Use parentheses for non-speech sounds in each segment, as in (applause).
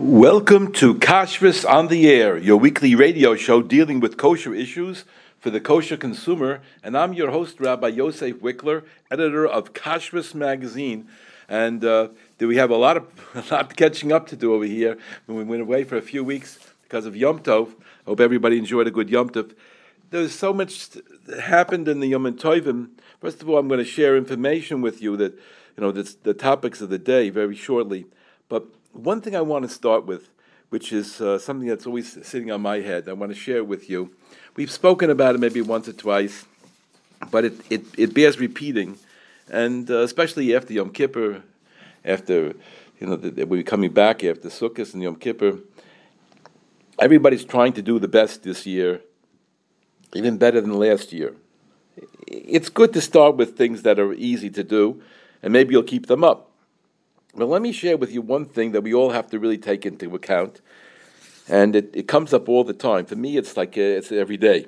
Welcome to Kashrus on the Air, your weekly radio show dealing with kosher issues for the kosher consumer. And I'm your host, Rabbi Yosef Wikler, editor of Kashrus magazine. And uh, we have a lot of (laughs) a lot catching up to do over here. When We went away for a few weeks because of Yom Tov. Hope everybody enjoyed a good Yom Tov. There's so much that happened in the Yom Tovim. First of all, I'm going to share information with you that you know the topics of the day very shortly. But one thing I want to start with, which is uh, something that's always sitting on my head, I want to share with you. We've spoken about it maybe once or twice, but it, it, it bears repeating, and uh, especially after Yom Kippur, after you know the, we're coming back after Sukkot and Yom Kippur. Everybody's trying to do the best this year, even better than last year. It's good to start with things that are easy to do, and maybe you'll keep them up. But let me share with you one thing that we all have to really take into account, and it, it comes up all the time. For me, it's like uh, it's every day.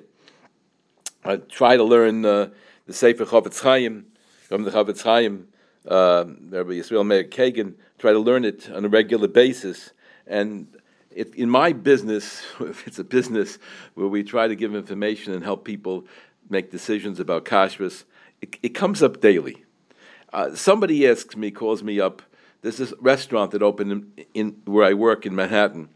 I try to learn uh, the Sefer Chofetz Chaim from the Chofetz Chaim, uh, Rabbi Yisrael Meir Kagan. Try to learn it on a regular basis, and it, in my business, (laughs) if it's a business where we try to give information and help people make decisions about kashrus, it, it comes up daily. Uh, somebody asks me, calls me up there's this restaurant that opened in, in where I work in Manhattan.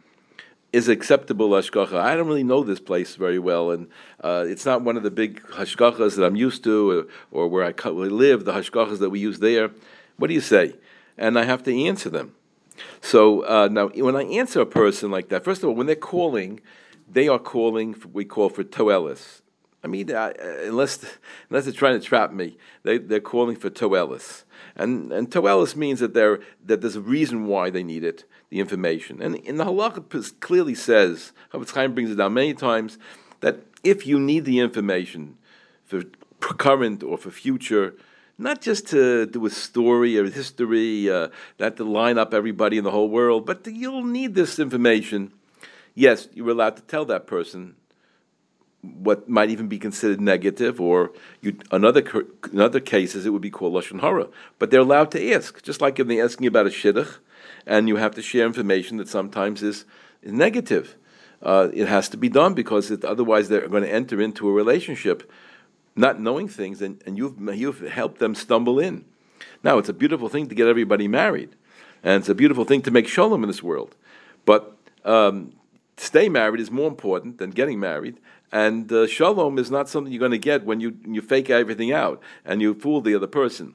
Is acceptable hashgacha. I don't really know this place very well, and uh, it's not one of the big hashgachas that I'm used to, or, or where I live. The hashgachas that we use there. What do you say? And I have to answer them. So uh, now, when I answer a person like that, first of all, when they're calling, they are calling. We call for toelis. I mean, uh, unless unless they're trying to trap me, they they're calling for toelis. And and toelis means that there that there's a reason why they need it, the information. And in the halacha clearly says, Chofetz Chaim brings it down many times, that if you need the information for current or for future, not just to do a story or history, uh, not to line up everybody in the whole world, but you'll need this information. Yes, you're allowed to tell that person what might even be considered negative, or you, in, other, in other cases it would be called lashon hara. But they're allowed to ask, just like if they're asking about a shidduch, and you have to share information that sometimes is, is negative. Uh, it has to be done because it, otherwise they're going to enter into a relationship not knowing things, and, and you've, you've helped them stumble in. Now, it's a beautiful thing to get everybody married, and it's a beautiful thing to make shalom in this world. But um, stay married is more important than getting married, and uh, shalom is not something you're going to get when you, you fake everything out and you fool the other person.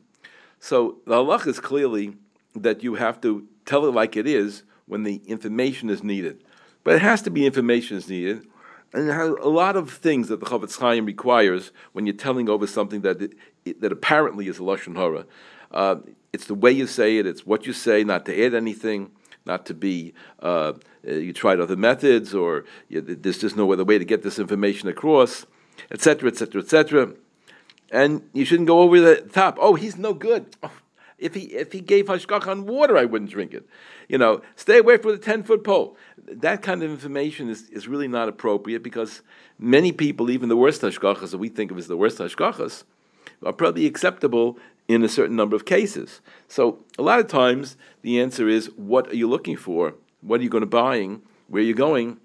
So the halach is clearly that you have to tell it like it is when the information is needed. But it has to be information is needed. And a lot of things that the Chofetz Chaim requires when you're telling over something that, it, that apparently is a Lashon Hara. Uh, it's the way you say it, it's what you say, not to add anything not to be, uh, you tried other methods, or you, there's just no other way to get this information across, etc., etc., etc. And you shouldn't go over the top. Oh, he's no good. Oh, if he if he gave hashgach on water, I wouldn't drink it. You know, stay away from the ten foot pole. That kind of information is, is really not appropriate because many people, even the worst hashgachas that we think of as the worst hashgachas, are probably acceptable in a certain number of cases. So a lot of times the answer is, what are you looking for? What are you going to buying? Where are you going?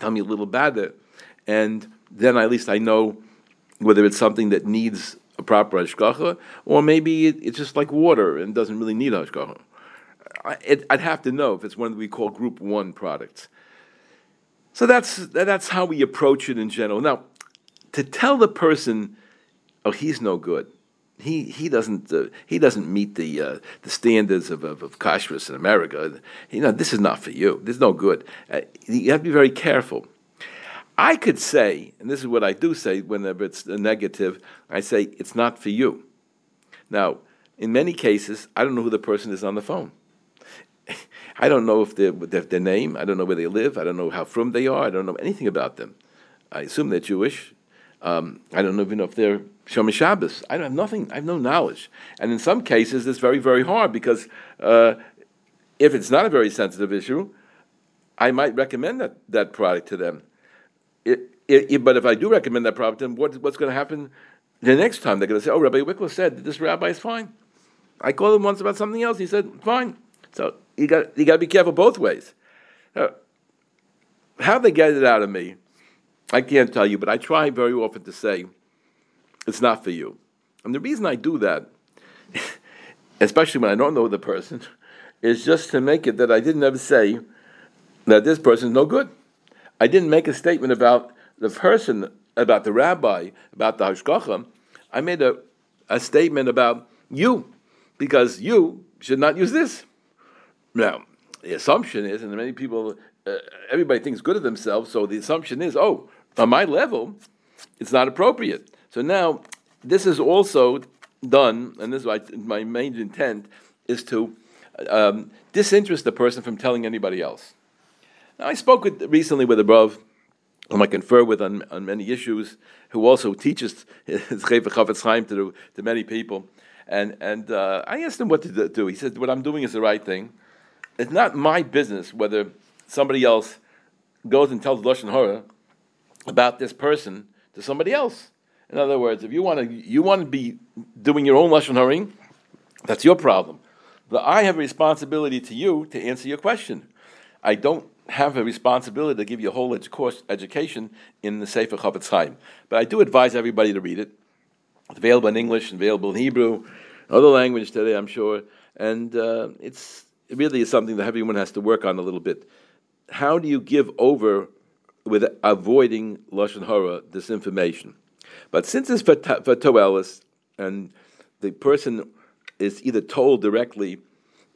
Tell me a little about it, and then at least I know whether it's something that needs a proper hashgacha, or maybe it, it's just like water and doesn't really need hashgacha. I, would have to know if it's one that we call Group One products. So that's that's how we approach it in general. Now, to tell the person, "Oh, he's no good," he he doesn't uh, he doesn't meet the uh, the standards of of, of kashrus in America. You know, this is not for you. This is no good. Uh, you have to be very careful. I could say, and this is what I do say whenever it's a negative. I say it's not for you. Now, in many cases, I don't know who the person is on the phone. (laughs) I don't know if they're, their name. I don't know where they live. I don't know how from they are. I don't know anything about them. I assume they're Jewish. Um, I don't even know if they're Shomer Shabbos. I have nothing. I have no knowledge. And in some cases, it's very, very hard because uh, if it's not a very sensitive issue, I might recommend that, that product to them. It, it, but if I do recommend that product, then what, what's going to happen the next time? They're going to say, "Oh, Rabbi Wikler said that this rabbi is fine." I called him once about something else. He said, "Fine." So you got you got to be careful both ways. Uh, how they get it out of me, I can't tell you, but I try very often to say, it's not for you. And the reason I do that, (laughs) especially when I don't know the person, is just to make it that I didn't ever say that this person is no good. I didn't make a statement about the person, about the rabbi, about the hashgacha. I made a, a statement about you, because you should not use this. Now, the assumption is, and many people, uh, everybody thinks good of themselves, so the assumption is, oh, on my level, it's not appropriate. So now, this is also done, and this is my, my main intent, is to um, disinterest the person from telling anybody else. Now, I spoke with, recently with a Rav, whom I confer with on, on many issues, who also teaches (laughs) his Chafetz Chaim to, to many people. And, and uh, I asked him what to do. He said, What I'm doing is the right thing. It's not my business whether somebody else goes and tells Lashon Hara about this person to somebody else. In other words, if you want to, you want to be doing your own Lashon Hara, that's your problem. But I have a responsibility to you to answer your question. I don't have a responsibility to give you a whole course education in the Sefer Chafetz Chaim. But I do advise everybody to read it. It's available in English, available in Hebrew, other language today, I'm sure. And uh, it's it really is something that everyone has to work on a little bit. How do you give over with avoiding lashon hara disinformation? But since it's for, for toelis, and the person is either told directly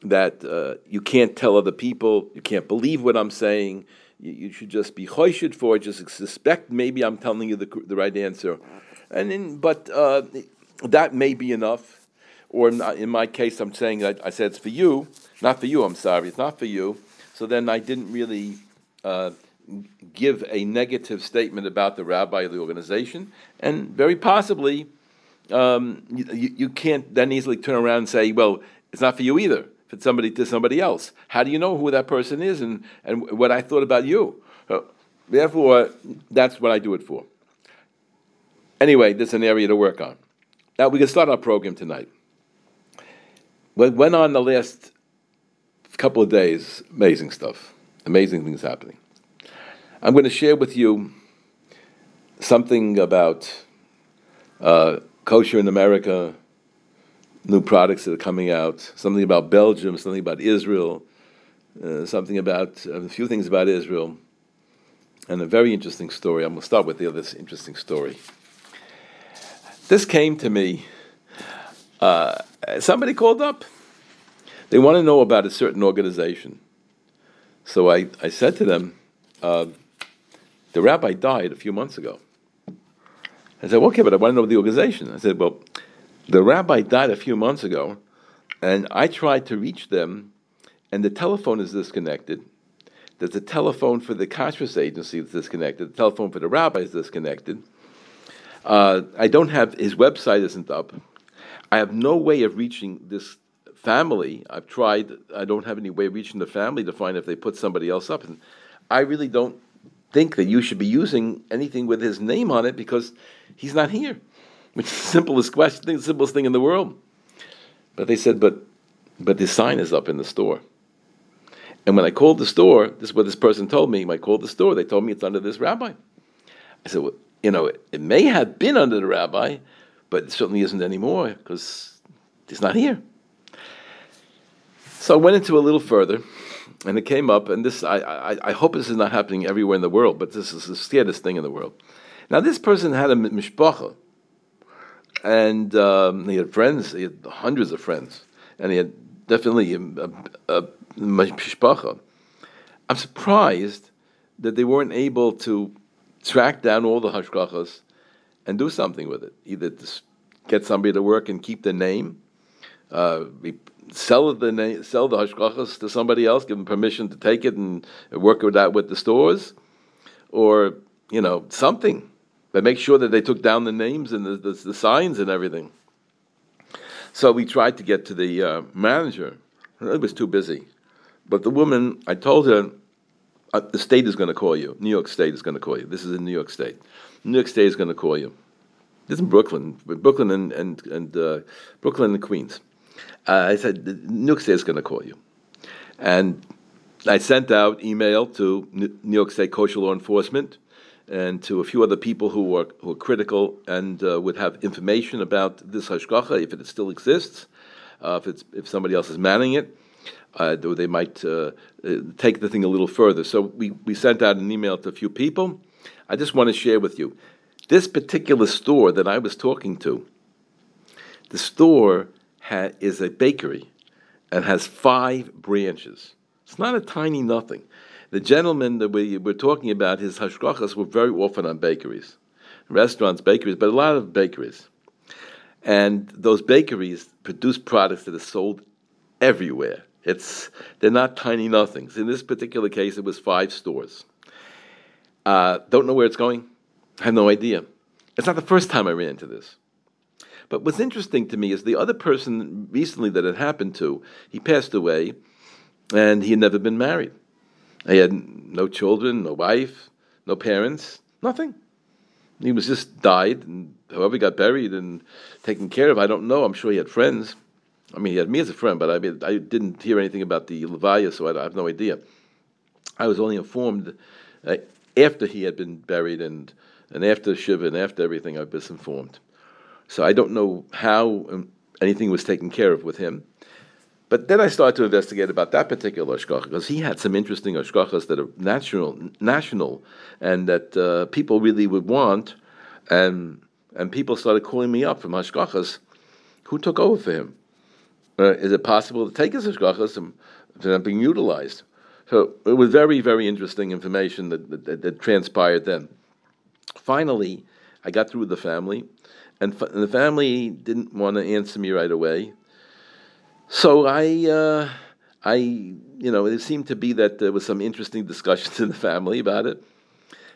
that uh, you can't tell other people, you can't believe what I'm saying, you, you should just be choshid for it, just suspect maybe I'm telling you the, the right answer. And in, but uh, that may be enough. Or in, in my case, I'm saying I, I said it's for you, not for you. I'm sorry, it's not for you. So then I didn't really uh, give a negative statement about the rabbi of the organization, and very possibly um, you, you, can't then easily turn around and say, well, it's not for you either. If it's somebody to somebody else, how do you know who that person is and, and what I thought about you? So, therefore, that's what I do it for. Anyway, this is an area to work on. Now we can start our program tonight. What went on the last couple of days, amazing stuff, amazing things happening. I'm going to share with you something about uh, kosher in America, new products that are coming out, something about Belgium, something about Israel, uh, something about a few things about Israel, and a very interesting story. I'm going to start with the other interesting story. This came to me. Uh, somebody called up. They want to know about a certain organization. So I, I said to them, uh, the rabbi died a few months ago. I said, well, okay, but I want to know the organization. I said, well, the rabbi died a few months ago, and I tried to reach them, and the telephone is disconnected. There's a telephone for the kashrus agency that's disconnected. The telephone for the rabbi is disconnected. Uh, I don't have his website isn't up. I have no way of reaching this family. I've tried. I don't have any way of reaching the family to find if they put somebody else up. And I really don't think that you should be using anything with his name on it because he's not here. Which is the simplest question, the simplest thing in the world. But they said, but but the sign is up in the store. And when I called the store, this is what this person told me. When I called the store, they told me it's under this rabbi. I said, well, you know, it, it may have been under the rabbi, but it certainly isn't anymore because he's not here. So I went into a little further, and it came up, and this I, I, I, hope this is not happening everywhere in the world, but this is the scariest thing in the world. Now, this person had a mishpacha, and um, he had friends, he had hundreds of friends, and he had definitely a, a, a mishpacha. I'm surprised that they weren't able to track down all the hashgachas and do something with it. Either to get somebody to work and keep the name, uh, sell the sell the hashgachas to somebody else, give them permission to take it and work with that with the stores, or you know something. But make sure that they took down the names and the, the, the signs and everything. So we tried to get to the uh, manager. It was too busy. But the woman, I told her, uh, the state is going to call you. New York State is going to call you. This is in New York State. New York State is going to call you. This is in Brooklyn, Brooklyn and and, and uh, Brooklyn and Queens. Uh, I said New York State is going to call you, and I sent out email to New York State kosher law enforcement and to a few other people who were, who were critical and uh, would have information about this hashgacha, if it still exists, uh, if, it's, if somebody else is manning it, uh, they might uh, uh, take the thing a little further. So we, we sent out an email to a few people. I just want to share with you this particular store that I was talking to. The store ha- is a bakery and has five branches. It's not a tiny nothing. The gentleman that we were talking about, his hashgachas were very often on bakeries, restaurants, bakeries, but a lot of bakeries. And those bakeries produce products that are sold everywhere. It's they're not tiny nothings. In this particular case, it was five stores. Uh, don't know where it's going. I have no idea. It's not the first time I ran into this. But what's interesting to me is the other person recently that it happened to, he passed away, and he had never been married. He had no children, no wife, no parents, nothing. He was just died, and however he got buried and taken care of, I don't know. I'm sure he had friends. I mean, he had me as a friend, but I mean, I didn't hear anything about the Levaya, so I, I have no idea. I was only informed uh, after he had been buried and, and after Shiva and after everything, I was informed. So I don't know how um, anything was taken care of with him. But then I started to investigate about that particular Ashkacha because he had some interesting Ashkachas that are national, national, and that uh, people really would want. And and people started calling me up from Ashkachas who took over for him. Uh, is it possible to take his Ashkachas and they're not being utilized? So it was very, very interesting information that, that, that transpired then. Finally, I got through with the family, and, f- and the family didn't want to answer me right away. So I, uh, I, you know, it seemed to be that there was some interesting discussions (laughs) in the family about it.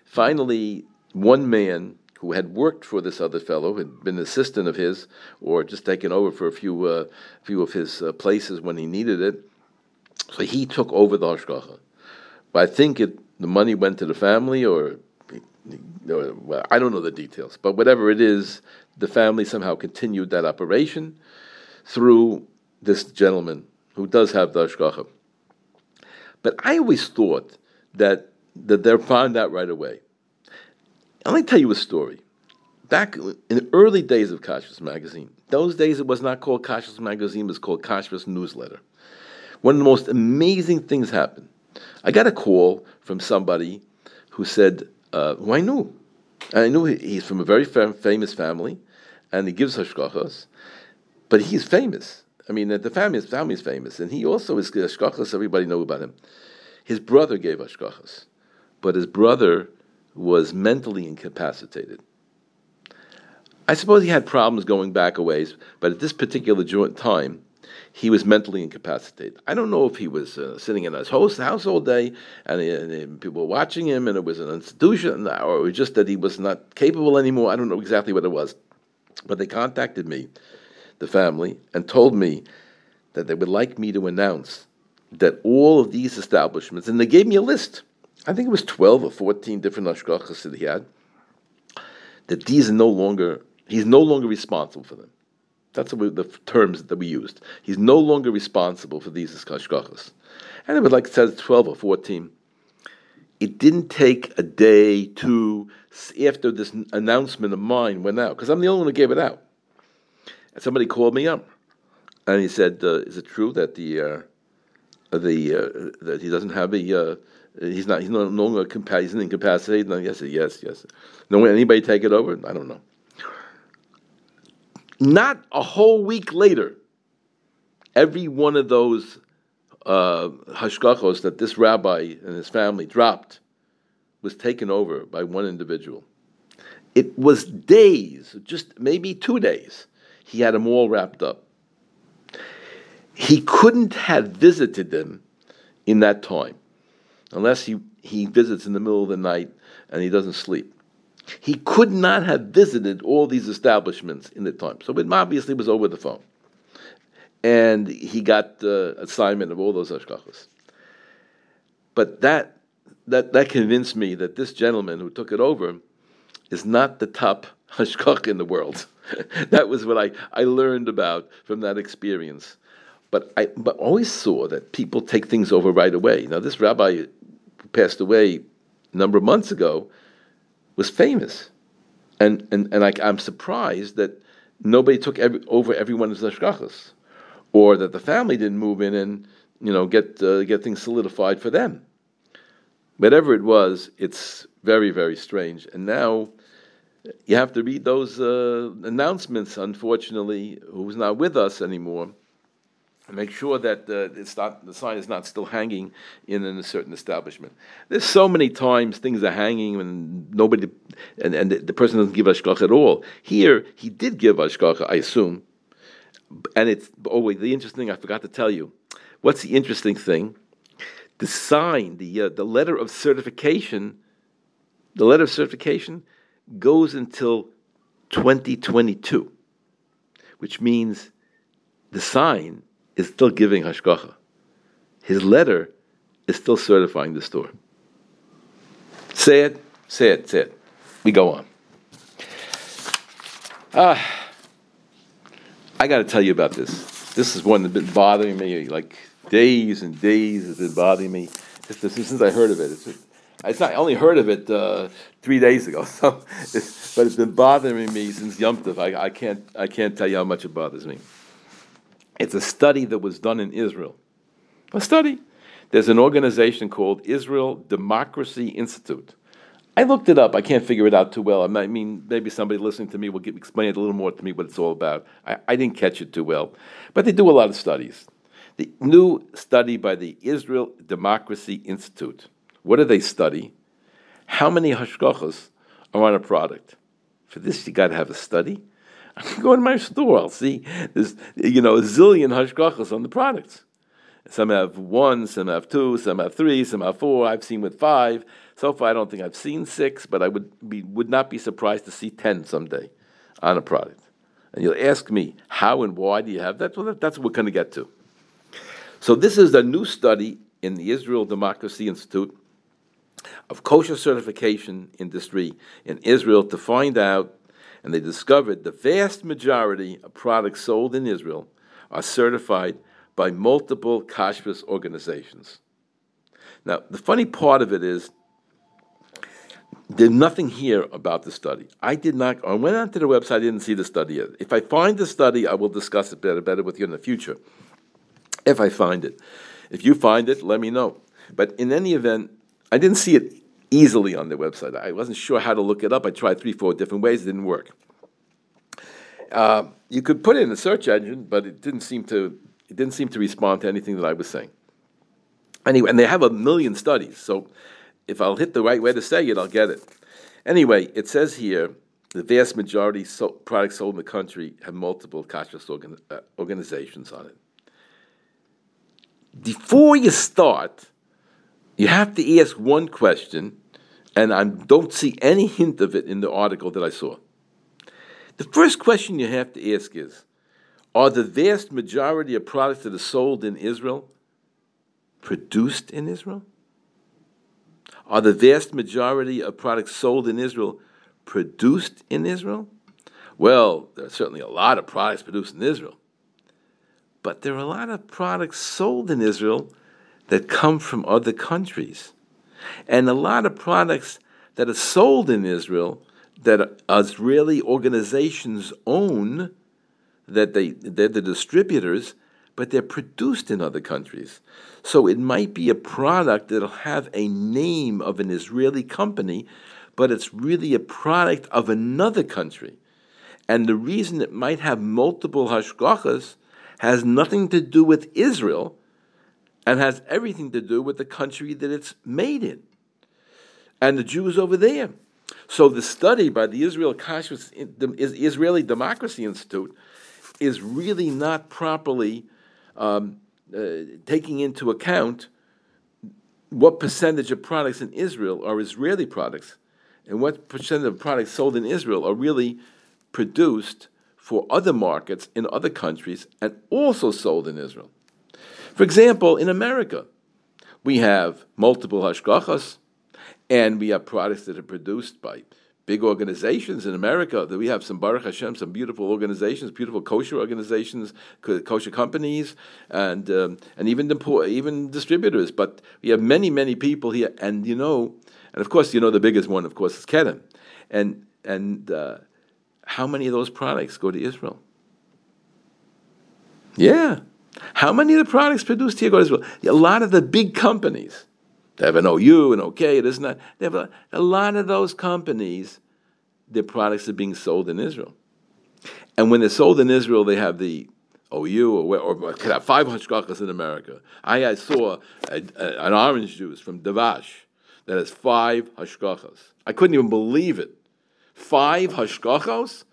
Finally, one man who had worked for this other fellow, had been an assistant of his, or just taken over for a few, uh, few of his uh, places when he needed it. So he took over the hashgacha. But I think it, the money went to the family, or, or well, I don't know the details. But whatever it is, the family somehow continued that operation through this gentleman who does have the hashgacha. But I always thought that that they're found out right away. Let me tell you a story. Back in the early days of Kashrus Magazine, those days it was not called Kashrus Magazine, it was called Kashrus Newsletter. One of the most amazing things happened. I got a call from somebody who said, uh, who I knew. I knew he's from a very fam- famous family, and he gives hashkachas, but he's famous. I mean, the family is, family is famous, and he also is hashkachas. Everybody know about him. His brother gave hashkachas, but his brother was mentally incapacitated. I suppose he had problems going back a ways, but at this particular time, he was mentally incapacitated. I don't know if he was uh, sitting in his host house all day and, and, people were watching him and it was an institution, or it was just that he was not capable anymore. I don't know exactly what it was. But they contacted me, the family, and told me that they would like me to announce that all of these establishments, and they gave me a list I think it was 12 or 14 different hashgachas that he had, that these are no longer, he's no longer responsible for them. That's the, the terms that we used. He's no longer responsible for these hashgachas. And it was like it says 12 or 14. It didn't take a day, two, after this announcement of mine went out, because I'm the only one who gave it out. And somebody called me up, and he said, uh, "Is it true that the uh, the uh, that he doesn't have a uh, He's not. He's no, no longer compa- he's incapacitated. No, yes, yes, yes. No, anybody take it over? I don't know. Not a whole week later, every one of those uh, hashgachos that this rabbi and his family dropped was taken over by one individual. It was days, just maybe two days. He had them all wrapped up. He couldn't have visited them in that time unless he, he visits in the middle of the night and he doesn't sleep. He could not have visited all these establishments in the time. So it obviously was over the phone. And he got the assignment of all those hashgachas. But that, that, that convinced me that this gentleman who took it over is not the top (laughs) hashgach in the world. (laughs) that was what I, I learned about from that experience. but I but always saw that people take things over right away. Now, this rabbi passed away a number of months ago was famous, and and and I'm surprised that nobody took every, over everyone's hashgachas, or that the family didn't move in and you know get uh, get things solidified for them. Whatever it was, it's very very strange. And now you have to read those uh, announcements. Unfortunately, who's not with us anymore make sure that uh, it's not, the sign is not still hanging in, a certain establishment. There's so many times things are hanging and nobody, and, and the, the person doesn't give ashgacha at all. Here, he did give ashgacha, I assume. And it's, oh wait, the interesting thing I forgot to tell you. What's the interesting thing? The sign, the, uh, the letter of certification, the letter of certification goes until 2022, which means the sign is still giving hashgacha. His letter is still certifying the store. Say it, say it, say it. We go on. Ah, I got to tell you about this. This is one that's been bothering me like days and days. It's been bothering me since I heard of it. It's, it's not, I only heard of it uh, three days ago, (laughs) so it's, but it's been bothering me since Yom Tov. I, I, can't, I can't tell you how much it bothers me. It's a study that was done in Israel. A study. There's an organization called Israel Democracy Institute. I looked it up. I can't figure it out too well. I mean, maybe somebody listening to me will get, explain it a little more to me what it's all about. I, I didn't catch it too well. But they do a lot of studies. The new study by the Israel Democracy Institute. What do they study? How many hashgachas are on a product? For this, you got to have a study. I (laughs) go to my store, I'll see there's you know a zillion hashgachas on the products. Some have one, some have two, some have three, some have four. I've seen with five. So far, I don't think I've seen six, but I would be would not be surprised to see ten someday on a product. And you'll ask me how and why do you have that? Well, that's what we're going to get to. So this is a new study in the Israel Democracy Institute of kosher certification industry in Israel to find out and they discovered the vast majority of products sold in Israel are certified by multiple kashrus organizations. Now, the funny part of it is there's nothing here about the study. I did not, I went onto the website, I didn't see the study yet. If I find the study, I will discuss it better, better with you in the future. If I find it. If you find it, let me know. But in any event, I didn't see it easily on their website. I wasn't sure how to look it up. I tried three, four different ways. It didn't work. Uh, you could put it in a search engine, but it didn't seem to it didn't seem to respond to anything that I was saying. Anyway, and they have a million studies, so if I'll hit the right way to say it, I'll get it. Anyway, it says here the vast majority so, products sold in the country have multiple kashrus organ, uh, organizations on it. Before you start, you have to ask one question, and I don't see any hint of it in the article that I saw. The first question you have to ask is Are the vast majority of products that are sold in Israel produced in Israel? Are the vast majority of products sold in Israel produced in Israel? Well, there are certainly a lot of products produced in Israel. But there are a lot of products sold in Israel that come from other countries. And a lot of products that are sold in Israel that Israeli organizations own, that they, they're the distributors, but they're produced in other countries. So it might be a product that'll have a name of an Israeli company, but it's really a product of another country. And the reason it might have multiple hashgachas has nothing to do with Israel, and has everything to do with the country that it's made in and the Jews over there. So the study by the Israel Kashrus, Israeli Democracy Institute is really not properly um, uh, taking into account what percentage of products in Israel are Israeli products and what percentage of products sold in Israel are really produced for other markets in other countries and also sold in Israel. For example, in America, we have multiple hashgachas, and we have products that are produced by big organizations in America. That we have some Baruch Hashem, some beautiful organizations, beautiful kosher organizations, kosher companies, and um, and even the even distributors. But we have many many people here, and you know, and of course you know the biggest one, of course, is Kedem, and and uh, how many of those products go to Israel? Yeah. How many of the products produced here go to Israel? A lot of the big companies they have an OU, an OK, it isn't that. They have a, a lot of those companies, their products are being sold in Israel. And when they're sold in Israel, they have the OU or, or, or could have five hashgachas in America. I, I saw a, a, an orange juice from Davash that has five hashgachas. I couldn't even believe it. Five hashgachos?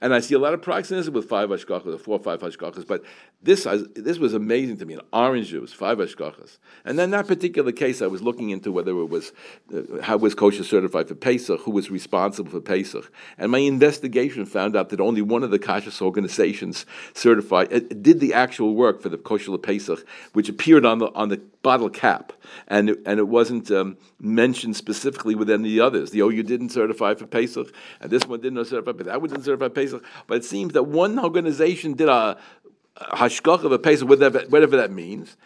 And I see a lot of products in Israel with five hashgachas, or four or five hashgachas. But this, this was amazing to me. An orange juice, five hashgachas. And then that particular case, I was looking into whether it was, uh, how was kosher certified for Pesach, who was responsible for Pesach. And my investigation found out that only one of the kosher organizations certified, uh, did the actual work for the kosher Pesach, which appeared on the, on the bottle cap. And it, and it wasn't um, mentioned specifically with any of the others. The OU didn't certify for Pesach, and this one didn't certify, but that one didn't certify Pesach. But it seems that one organization did a, a of a Pesach, whatever, whatever that means,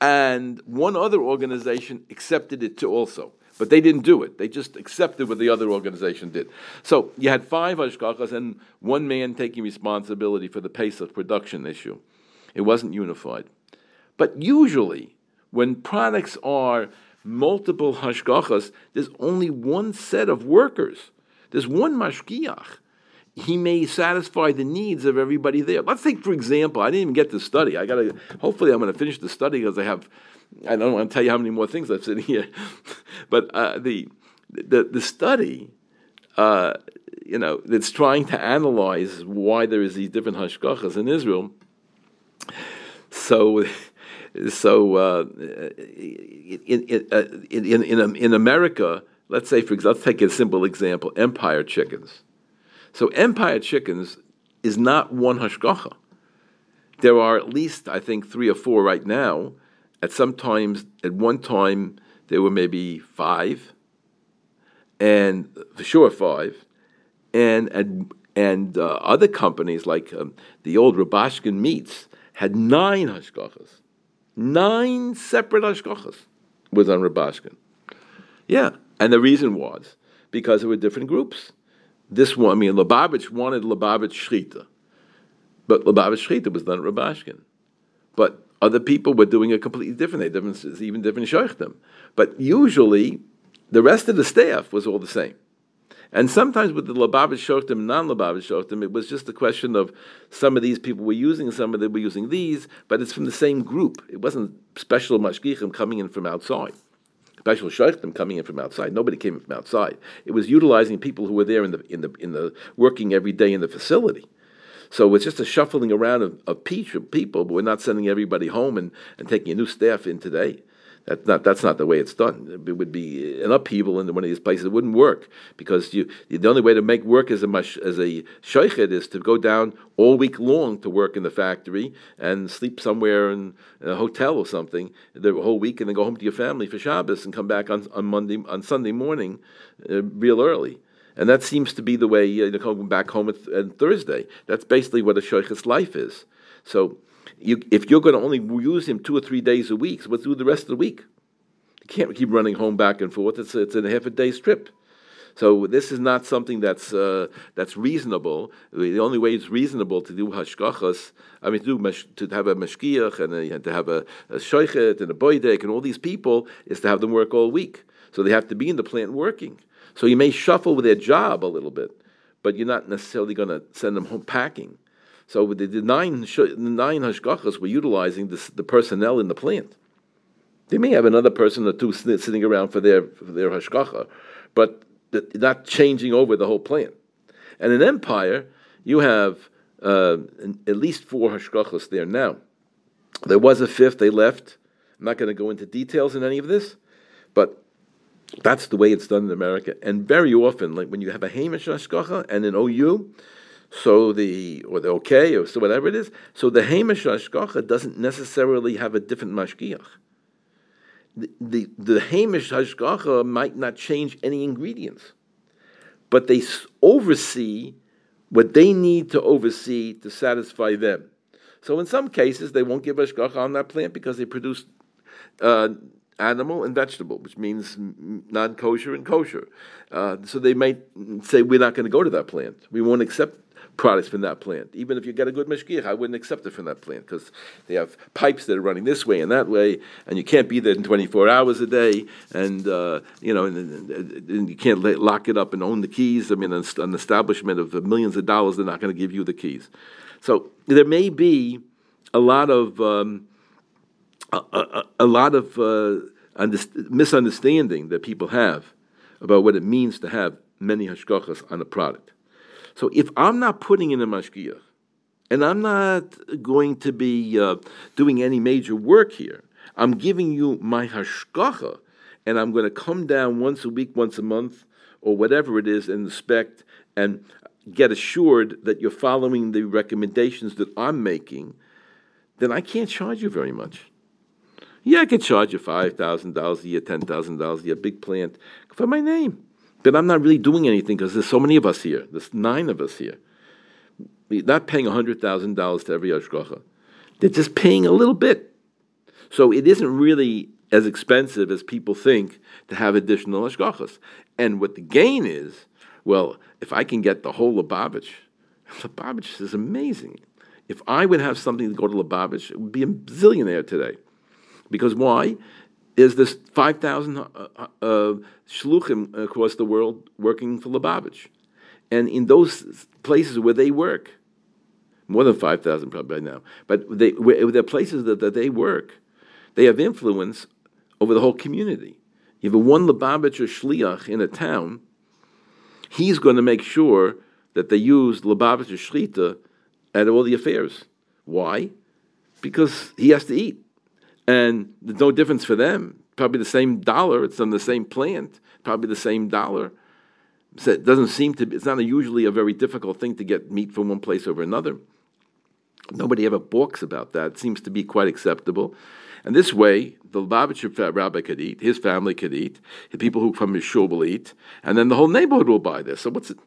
and one other organization accepted it too also. But they didn't do it. They just accepted what the other organization did. So you had five hashkachas and one man taking responsibility for the Pesach production issue. It wasn't unified. But usually, when products are multiple hashgachas, there's only one set of workers. There's one mashgiach. He may satisfy the needs of everybody there. Let's take, for example, I didn't even get to study. I got to. Hopefully, I'm going to finish the study because I have. I don't want to tell you how many more things I've sitting (laughs) here, but uh, the the the study. Uh, you know, that's trying to analyze why there is these different hashgachas in Israel. So so uh, in, in, uh, in, in, in America, let's say, for example, let's take a simple example Empire chickens. So, Empire chickens is not one hashgacha. There are at least, I think, three or four right now. At some times, at one time, there were maybe five, and for sure five, and and and uh, other companies like um, the old Rubashkin Meats had nine hashgachas. Nine separate hashgachas was on Rubashkin. Yeah, and the reason was because there were different groups. This one, I mean, Lubavitch wanted Lubavitch Shechita, but Lubavitch Shechita was done at Rubashkin. But other people were doing it completely different. They different, even different shaykhim. But usually, the rest of the staff was all the same. And sometimes with the Lubavitch Shochtim and non Lubavitch Shochtim, it was just a question of some of these people were using, some of them were using these, but it's from the same group. It wasn't special mashgichim coming in from outside, special shochtim coming in from outside. Nobody came in from outside. It was utilizing people who were there in the, in the, in the working every day in the facility. So it's just a shuffling around of, of people, but we're not sending everybody home and, and taking a new staff in today. That's not, that's not the way it's done. It would be an upheaval in one of these places. It wouldn't work because you, the only way to make work as a as a sheikhet is to go down all week long to work in the factory and sleep somewhere in, in, a hotel or something the whole week, and then go home to your family for Shabbos and come back on, on Monday on Sunday morning, uh, real early. And that seems to be the way uh, you know, come back home on Thursday. That's basically what a sheikhet's life is. So you, if you're going to only use him two or three days a week, so let's do the rest of the week. You can't keep running home back and forth. It's, it's a half a day's trip. So this is not something that's uh, that's reasonable. The only way it's reasonable to do hashgachas, I mean, to, do to have a mashgiach and, and to have a, a and a boydek and all these people is to have them work all week. So they have to be in the plant working. So you may shuffle with their job a little bit, but you're not necessarily going to send them home packing. So the, the nine the nine hashgachas were utilizing the personnel in the plant. They may have another person or two sitting around for their for their hashgacha, but not changing over the whole plant. And in Empire, you have uh, at least four hashgachas there now. There was a fifth; they left. I'm not going to go into details in any of this, but that's the way it's done in America. And very often, like when you have a Hamish hashgacha and an OU, so the or the okay or so whatever it is. So the Hamish Hashgacha doesn't necessarily have a different mashgiach. The, the, the Hamish Hashgacha might not change any ingredients, but they oversee what they need to oversee to satisfy them. So in some cases, they won't give hashgacha on that plant because they produce uh, animal and vegetable, which means non-kosher and kosher. Uh, so they might say, we're not going to go to that plant. We won't accept products from that plant. Even if you get a good mashgiach, I wouldn't accept it from that plant because they have pipes that are running this way and that way, and you can't be there in 24 hours a day, and uh, you know, and, and, you can't lock it up and own the keys. I mean, an, an establishment of millions of dollars, they're not going to give you the keys. So there may be a lot of um, a, a, a, lot of uh, misunderstanding that people have about what it means to have many hashgachas on a product. So if I'm not putting in a mashgiach, and I'm not going to be uh, doing any major work here, I'm giving you my hashgacha, and I'm going to come down once a week, once a month, or whatever it is, and inspect and get assured that you're following the recommendations that I'm making, then I can't charge you very much. Yeah, I could charge you $5,000 a year, $10,000 a year, big plant for my name. But I'm not really doing anything because there's so many of us here. There's nine of us here. We're not paying $100,000 to every Ashgacha. They're just paying a little bit. So it isn't really as expensive as people think to have additional Ashgachas. And what the gain is, well, if I can get the whole Lubavitch, Lubavitch is amazing. If I would have something to go to Lubavitch, it would be a zillionaire today. Because why? Is this 5,000 uh, uh, uh, shluchim across the world working for Lubavitch. And in those places where they work, more than 5,000 probably by now, but they, where, the places that, that they work, they have influence over the whole community. If one Lubavitch or Shliach in a town, he's going to make sure that they use Lubavitch or Shechita at all the affairs. Why? Because he has to eat. And there's no difference for them. Probably the same dollar, it's on the same plant, probably the same dollar. So it doesn't seem to be, it's not a, usually a very difficult thing to get meat from one place over another. Nobody ever balks about that. It seems to be quite acceptable. And this way, the Lubavitcher rabbi could eat, his family could eat, the people who from his shul will eat, and then the whole neighborhood will buy this. So what's it?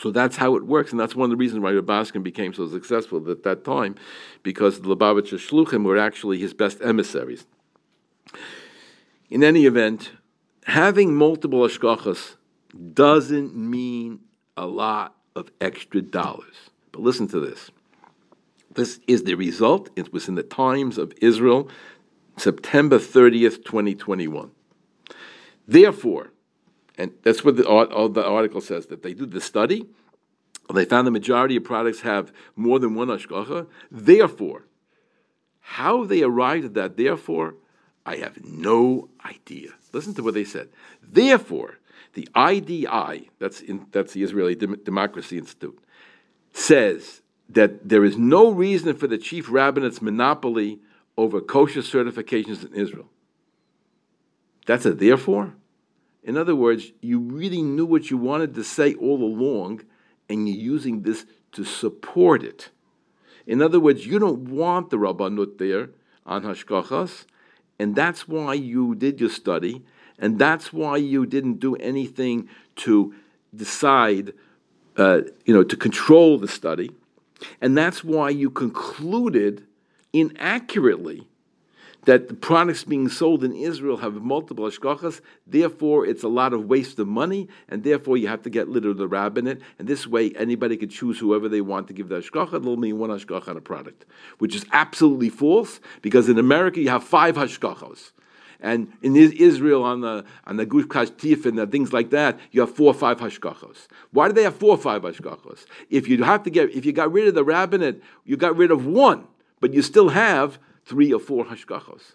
So that's how it works, and that's one of the reasons why Rubashkin became so successful at that time, because the Lubavitcher Shluchim were actually his best emissaries. In any event, having multiple ashkachas doesn't mean a lot of extra dollars. But listen to this. This is the result. It was in the Times of Israel, September 30th, 2021. Therefore, and that's what the, all the article says that they do the study. They found the majority of products have more than one ashkacha. Therefore, how they arrived at that, therefore, I have no idea. Listen to what they said. Therefore, the IDI, that's, in, that's the Israeli Dem- Democracy Institute, says that there is no reason for the chief rabbinate's monopoly over kosher certifications in Israel. That's a therefore? In other words, you really knew what you wanted to say all along, and you're using this to support it. In other words, you don't want the Rabbanut there on Hashkachas, and that's why you did your study, and that's why you didn't do anything to decide, uh, you know, to control the study, and that's why you concluded inaccurately that the products being sold in Israel have multiple ashkachas, therefore it's a lot of waste of money, and therefore you have to get rid of the rabbinate, and this way anybody could choose whoever they want to give the ashkacha, there'll be one ashkacha on a product, which is absolutely false, because in America you have five hashkachos. And in Israel, on the on the Gush Katif and things like that, you have four or five hashkachos. Why do they have four or five hashkachos? If you have to get, if you got rid of the rabbinate, you got rid of one, but you still have three or four hashgachos.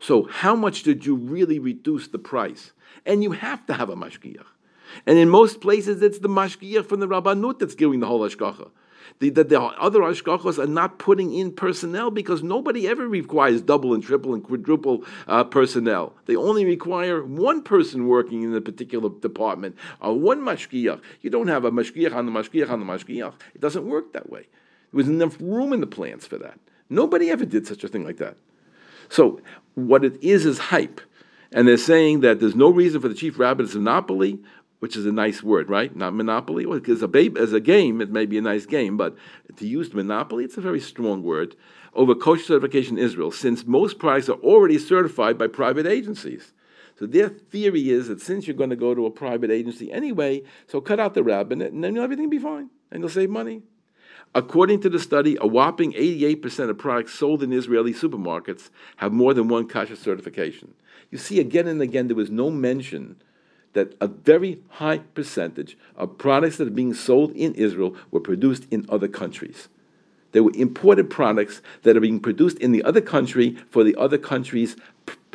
So how much did you really reduce the price? And you have to have a mashgiach. And in most places, it's the mashgiach from the rabbanut that's giving the whole hashgacha. The, the, the, other ashgachos are not putting in personnel because nobody ever requires double and triple and quadruple uh, personnel. They only require one person working in a particular department, uh, one mashgiach. You don't have a mashgiach on the mashgiach on the mashgiach. It doesn't work that way. There was enough room in the plants for that. Nobody ever did such a thing like that. So what it is is hype. And they're saying that there's no reason for the chief rabbis of monopoly which is a nice word, right? Not monopoly. Well, because a babe, as a game, it may be a nice game, but to use monopoly, it's a very strong word over kosher certification in Israel, since most products are already certified by private agencies. So their theory is that since you're going to go to a private agency anyway, so cut out the rabbinate, and then everything will be fine, and you'll save money. According to the study, a whopping 88% of products sold in Israeli supermarkets have more than one kasher certification. You see, again and again, there was no mention that a very high percentage of products that are being sold in Israel were produced in other countries. They were imported products that are being produced in the other country for the other country's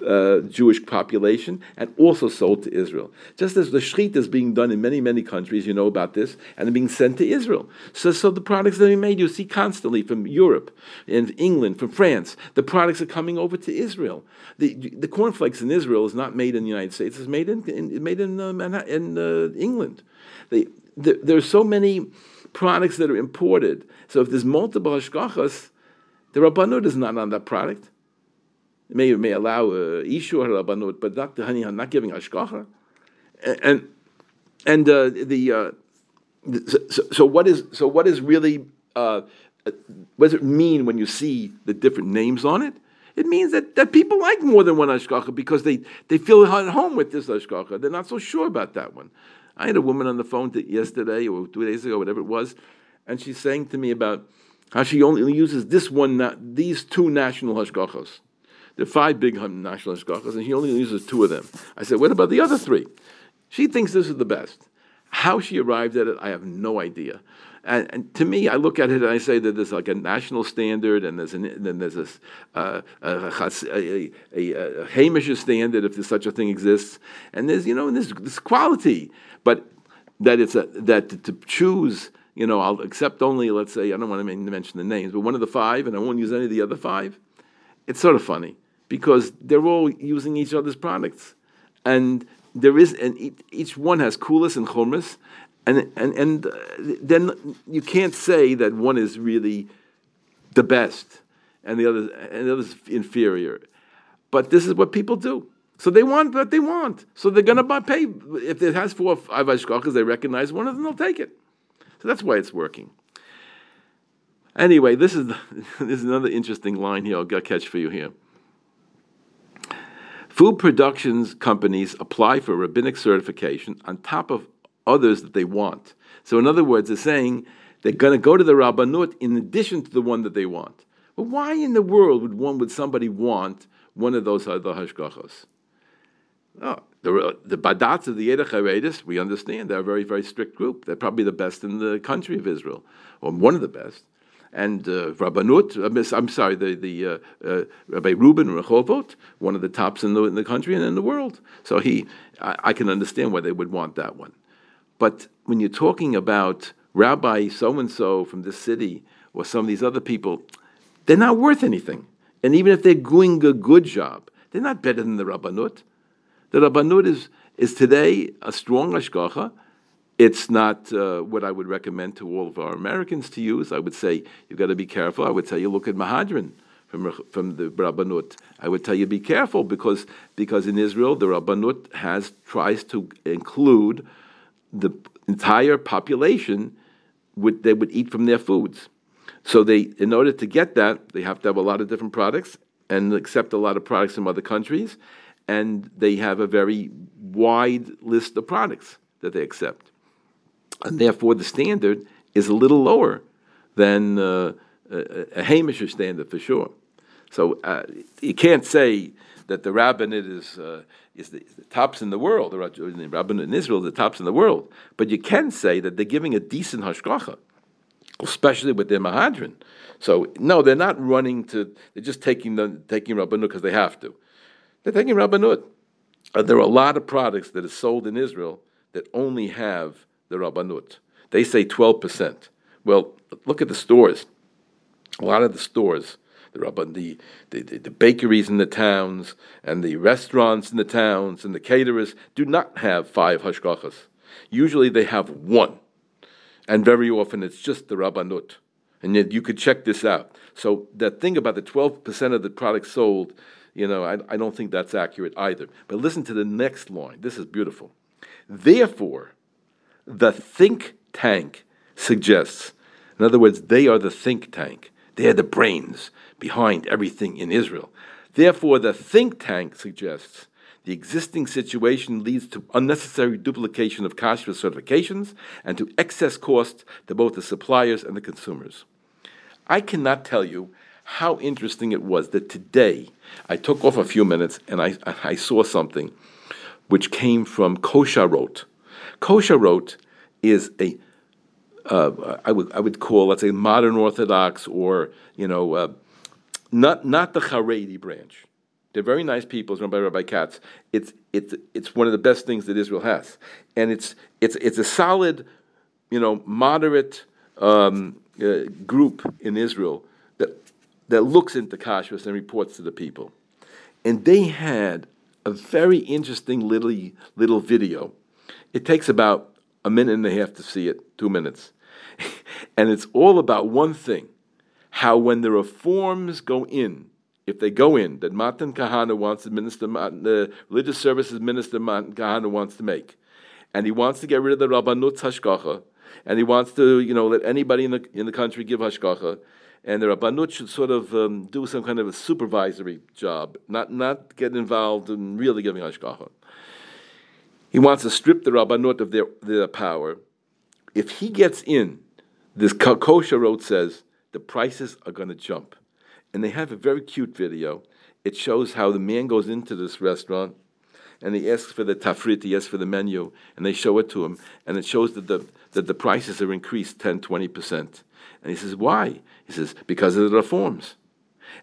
uh, Jewish population and also sold to Israel. Just as the shechita is being done in many, many countries, you know about this, and being sent to Israel. So, so the products that are made, you see constantly from Europe and England, from France, the products are coming over to Israel. The, the cornflakes in Israel is not made in the United States, it's made in, in made in, uh, in uh, England. They, the, there are so many products that are imported. So if there's multiple hashgachas, the Rabbanut is not on that product may may allow uh, ishur rabbanut, but not not giving hashgacha. And and uh, the uh, so, so, what is so what is really uh, what does it mean when you see the different names on it? It means that, that people like more than one hashgacha because they, they feel at home with this hashgacha. They're not so sure about that one. I had a woman on the phone yesterday or two days ago, whatever it was, and she's saying to me about how she only uses this one, these two national hashgachos. There are five big national hashgachas, and she only uses two of them. I said, what about the other three? She thinks this is the best. How she arrived at it, I have no idea. And, and, to me, I look at it and I say that there's like a national standard, and there's an, then there's a, uh, a, a, a, a Hamish standard, if such a thing exists, and there's you know there's this quality, but that it's a that to, to choose, you know, I'll accept only let's say I don't want to mention the names, but one of the five, and I won't use any of the other five. It's sort of funny because they're all using each other's products, and there is and each one has kulas and chumras, and and and uh, then you can't say that one is really the best and the other and the other's inferior. But this is what people do. So they want what they want. So they're going to buy pay if it has four or five they recognize one of them, they'll take it. So that's why it's working. Anyway, this is (laughs) this is another interesting line here. I'll catch for you here. Food productions companies apply for rabbinic certification on top of others that they want. So, in other words, they're saying they're going to go to the rabbanut in addition to the one that they want. But why in the world would one would somebody want one of those other hashgachos? Oh, the, the Badatz of the Haredis, we understand they're a very, very strict group. They're probably the best in the country of Israel, or one of the best and uh, Rabbanut, uh, I'm sorry, the, the uh, uh, Rabbi Reuben Rehovot, one of the tops in the, in the country and in the world. So he, I, I, can understand why they would want that one. But when you're talking about Rabbi so and so from this city or some of these other people, they're not worth anything. And even if they're doing a good job, they're not better than the Rabbanut. The Rabbanut is, is today a strong Ashgacha, it's not uh, what I would recommend to all of our Americans to use. I would say you've got to be careful. I would tell you look at Mehadrin from, from the Rabbanut. I would tell you be careful because, because in Israel the Rabbanut has tries to include the entire population would, they would eat from their foods. So they, in order to get that, they have to have a lot of different products and accept a lot of products from other countries, and they have a very wide list of products that they accept and therefore the standard is a little lower than uh, a, a standard for sure. So uh, you can't say that the rabbinate is, uh, is, the, is, the, tops in the world, the rabbinate in Israel is the tops in the world, but you can say that they're giving a decent hashgacha, especially with their mehadrin. So no, they're not running to, they're just taking, the, taking rabbanut because they have to. They're taking rabbinut. Uh, there are a lot of products that are sold in Israel that only have the Rabbanut. They say 12%. Well, look at the stores. A lot of the stores, the, Rabban, the, the, the, bakeries in the towns, and the restaurants in the towns, and the caterers do not have five hashgachas. Usually they have one. And very often it's just the Rabbanut. And yet you could check this out. So that thing about the 12% of the products sold, you know, I, I don't think that's accurate either. But listen to the next line. This is beautiful. Therefore, the think tank suggests. In other words, they are the think tank. They are the brains behind everything in Israel. Therefore, the think tank suggests the existing situation leads to unnecessary duplication of kashrus certifications and to excess cost to both the suppliers and the consumers. I cannot tell you how interesting it was that today I took off a few minutes and I, I saw something which came from Kosharot. Kosharot is a uh, I would I would call let's say modern Orthodox or you know uh, not not the Haredi branch. They're very nice people, run by Rabbi Katz. It's it's it's one of the best things that Israel has, and it's it's it's a solid, you know, moderate um, uh, group in Israel that that looks into kashrus and reports to the people, and they had a very interesting little little video. It takes about a minute and a half to see it, two minutes, (laughs) and it's all about one thing: how when the reforms go in, if they go in, that Matan Kahana wants to minister, the religious services minister Matan Kahana wants to make, and he wants to get rid of the Rabbanut Hashgacha, and he wants to, you know, let anybody in the in the country give Hashgacha, and the Rabbanut should sort of um, do some kind of a supervisory job, not not get involved in really giving Hashgacha. He wants to strip the Rabbanut of their, their power. If he gets in, this Kosharot says the prices are going to jump. And they have a very cute video. It shows how the man goes into this restaurant and he asks for the tafrit, he asks for the menu, and they show it to him, and it shows that the, that the prices are increased 10, 20%. And he says, Why? He says, Because of the reforms.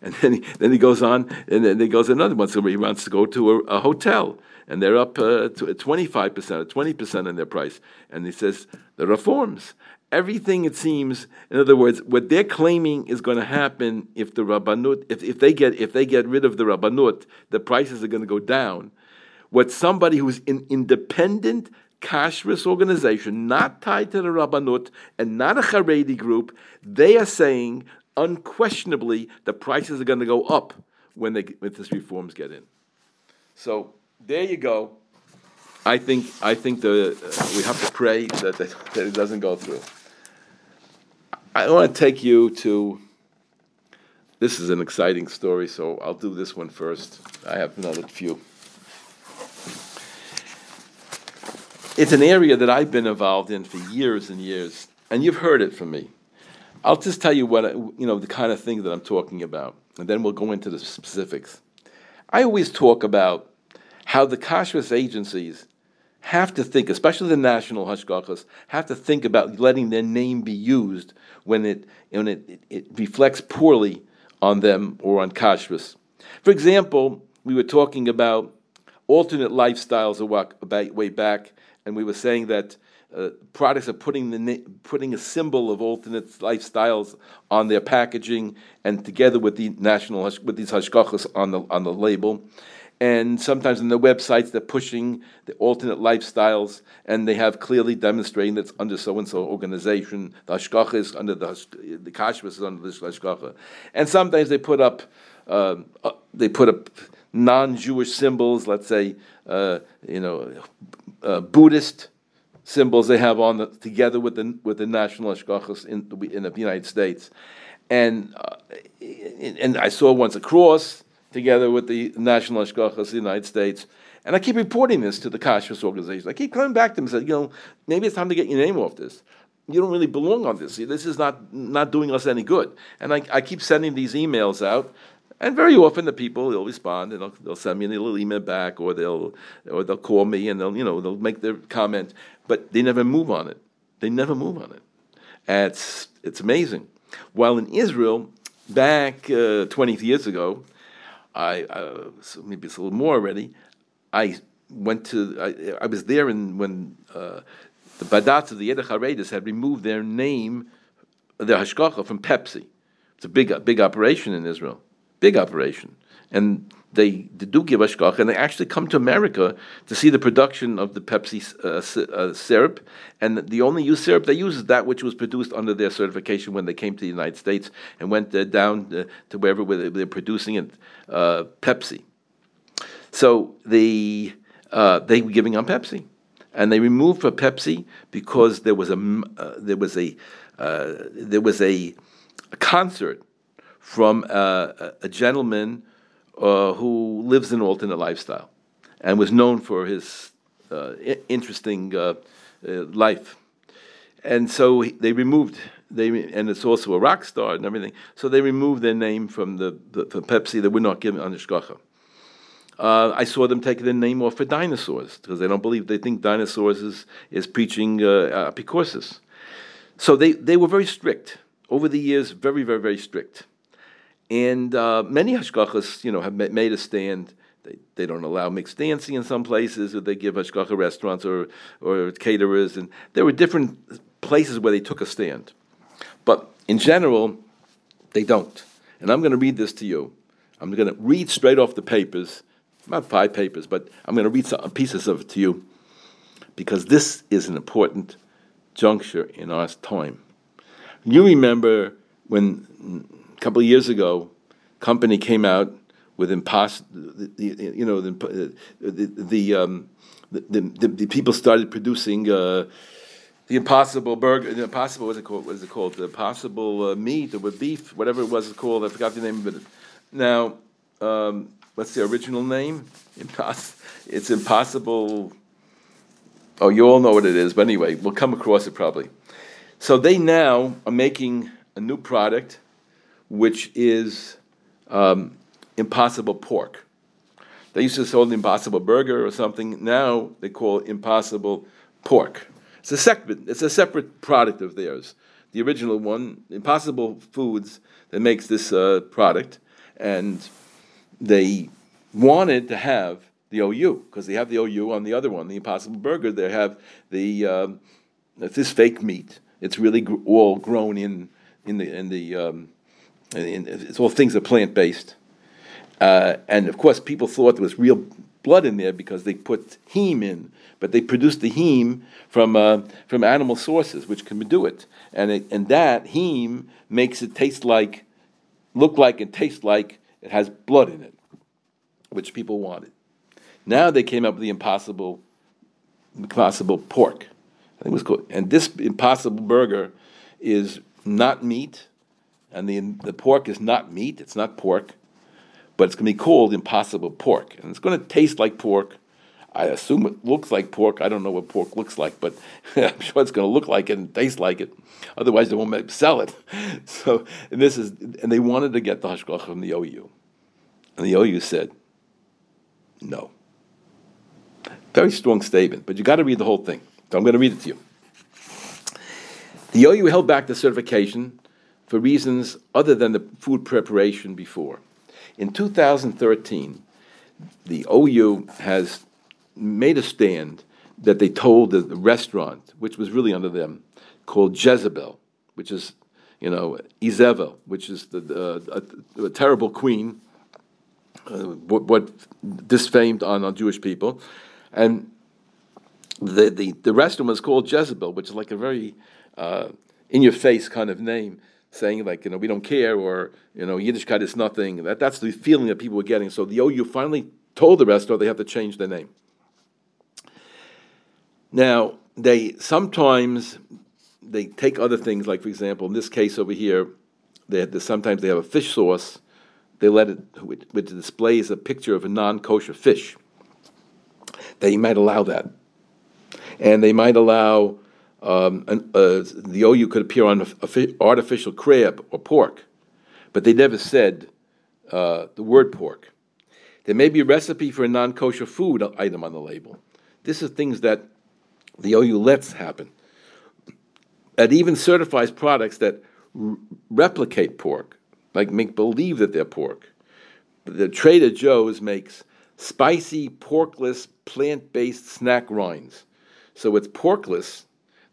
And then he, then he goes on, and then he goes another one. So he wants to go to a, a hotel, and they're up uh, to 25% or 20% in their price. And he says, The reforms everything it seems in other words what they're claiming is going to happen if the rabbanut if, if they get if they get rid of the rabbanut the prices are going to go down what somebody who's an independent kashrus organization not tied to the rabbanut and not a haredi group they are saying unquestionably the prices are going to go up when they when these reforms get in so there you go I think I think the, uh, we have to pray that, that, that it doesn't go through. I want to take you to. This is an exciting story, so I'll do this one first. I have another few. It's an area that I've been involved in for years and years, and you've heard it from me. I'll just tell you what you know the kind of thing that I'm talking about, and then we'll go into the specifics. I always talk about how the kashrus agencies have to think, especially the national hashgachas, have to think about letting their name be used when it when it, it, it reflects poorly on them or on kashrus. For example, we were talking about alternate lifestyles a way back, and we were saying that uh, products are putting the putting a symbol of alternate lifestyles on their packaging, and together with the national with these hashgachas on the on the label and sometimes in the websites they're pushing the alternate lifestyles, and they have clearly demonstrating that it's under so and so organization. The hashgacha is under the the kashrus is under this hashgacha, and sometimes they put up um, uh, they put up non-Jewish symbols, let's say uh, you know uh, Buddhist symbols they have on the, together with the with the national hashgachas in the, in the United States, and uh, and I saw once a cross together with the National Hashgachas of the United States. And I keep reporting this to the Kashrus organization. I keep coming back to them and saying, you know, maybe it's time to get your name off this. You don't really belong on this. This is not, not doing us any good. And I, I keep sending these emails out. And very often the people they'll respond and they'll, they'll send me a little email back or they'll or they'll call me and they'll you know they'll make their comment, but they never move on it. They never move on it. And it's it's amazing. While in Israel, back uh, 20 years ago, I uh, so maybe it's a little more already. I went to I, I was there in, when uh, the Badatz of the Eidah Haredis had removed their name, their Hashgacha from Pepsi. It's a big big operation in Israel, big operation, and they, they do give ashkach, and they actually come to America to see the production of the Pepsi uh, uh, syrup. And the only syrup they use is that which was produced under their certification when they came to the United States and went uh, down to wherever they're producing it, uh, Pepsi. So the, uh, they were giving on Pepsi. and they removed for Pepsi because there was a uh, there was a there was a, a concert from uh, a gentleman uh, who lives an alternate lifestyle and was known for his uh, interesting uh, life, and so they removed. They and it's also a rock star and everything. So they removed their name from the, the from Pepsi. Would not give it on uh, I saw them take the name off for dinosaurs because they don't believe they think dinosaurs is is preaching uh, apikosis. So they, they were very strict over the years, very very very strict, and uh, many hashgachas you know have made a stand. They, they don't allow mixed dancing in some places, or they give hashgacha restaurants or or caterers, and there were different places where they took a stand. But in general, they don't. And I'm going to read this to you. I'm going to read straight off the papers about five papers, but I'm going to read some pieces of it to you because this is an important juncture in our time. You remember when couple of years ago, company came out with impos- the, you know, the the the, um, the, the, the, people started producing uh, the impossible burger, the impossible what's it called? What is it called? The impossible uh, meat or beef, whatever it was called. I forgot the name of it. Now. Um, what's the original name? Impossible. It's impossible. Oh, you all know what it is, but anyway, we'll come across it probably. So they now are making a new product, which is um, impossible pork. They used to sell the impossible burger or something. Now they call it impossible pork. It's a separate, it's a separate product of theirs. The original one, Impossible Foods, that makes this uh, product, and they wanted to have the OU because they have the OU on the other one, the Impossible Burger. They have the um, this fake meat. It's really gr- all grown in in the in the um, it's all things are plant based, uh, and of course people thought there was real blood in there because they put heme in, but they produced the heme from uh, from animal sources, which can do it, and it, and that heme makes it taste like, look like, and taste like it has blood in it which people wanted. Now they came up with the impossible, impossible pork. I think it was called, and this impossible burger is not meat, and the the pork is not meat. It's not pork, but it's going to be called impossible pork, and it's going to taste like pork. I assume it looks like pork. I don't know what pork looks like, but (laughs) I'm sure it's going to look like it and taste like it. Otherwise, they won't sell it. (laughs) So, and this is, and they wanted to get the hashgacha from the OU, and the OU said, no. Very strong statement, but you got to read the whole thing. So I'm going to read it to you. The OU held back the certification for reasons other than the food preparation before. In 2013, the OU has made a stand that they told the, the restaurant, which was really under them, called Jezebel, which is, you know, Izebel, which is the, the a, a terrible queen uh, what, what disfamed on, on Jewish people, and the, the the restaurant was called Jezebel, which is like a very uh, in your face kind of name, saying like you know we don't care or you know Yiddishkeit is nothing. That that's the feeling that people were getting. So the OU finally told the restaurant they have to change their name. Now they sometimes they take other things like for example in this case over here, they, sometimes they have a fish sauce they let it, which, which displays a picture of a non-kosher fish. They might allow that, and they might allow um, an, uh, the OU could appear on artificial crab or pork, but they never said uh, the word pork. There may be a recipe for a non-kosher food item on the label. This is things that the OU lets happen. It even certifies products that r- replicate pork like make believe that they're pork. The Trader Joe's makes spicy, porkless, plant based snack rinds. So it's porkless.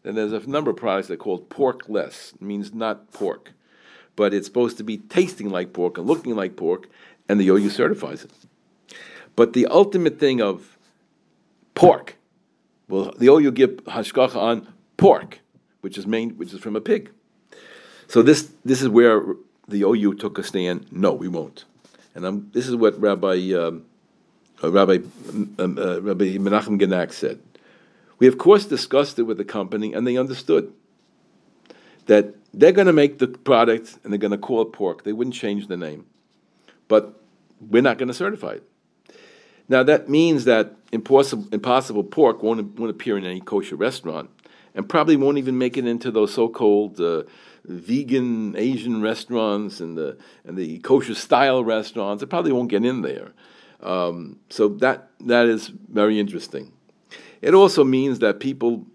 Then there's a number of products that are called porkless, it means not pork. But it's supposed to be tasting like pork and looking like pork, and the OU certifies it. But the ultimate thing of pork, well, the OU give hashgacha on pork, which is main, which is from a pig. So this this is where the OU took a stand. No, we won't. And I'm, this is what Rabbi um, uh, Rabbi um, uh, Rabbi Menachem Genack said. We, of course, discussed it with the company, and they understood that they're going to make the product and they're going to call it pork. They wouldn't change the name. But we're not going to certify it. Now, that means that impossible, impossible pork won't, won't appear in any kosher restaurant and probably won't even make it into those so called uh, vegan Asian restaurants and the, and the kosher style restaurants. It probably won't get in there. Um, so that, that is very interesting. It also means that people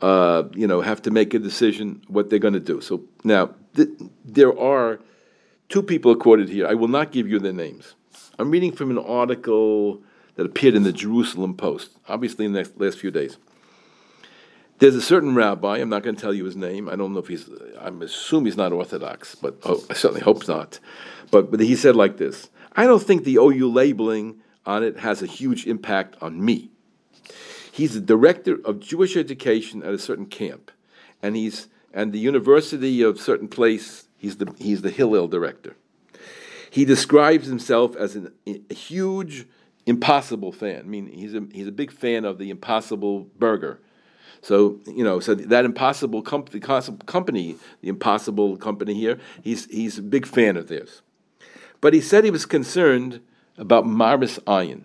uh, you know, have to make a decision what they're going to do. So now th- there are two people quoted here. I will not give you their names. I'm reading from an article that appeared in the Jerusalem Post, obviously in the last few days. There's a certain rabbi. I'm not going to tell you his name. I don't know if he's. I assume he's not Orthodox, but oh, I certainly hope not. But but he said like this: I don't think the OU labeling on it has a huge impact on me. He's the director of Jewish education at a certain camp, and he's and the university of certain place. He's the he's the Hillel director. He describes himself as an, a huge Impossible fan. I mean, he's a he's a big fan of the Impossible Burger. So you know, so that Impossible company, company, the Impossible company here, he's he's a big fan of theirs. But he said he was concerned about Maris Ayin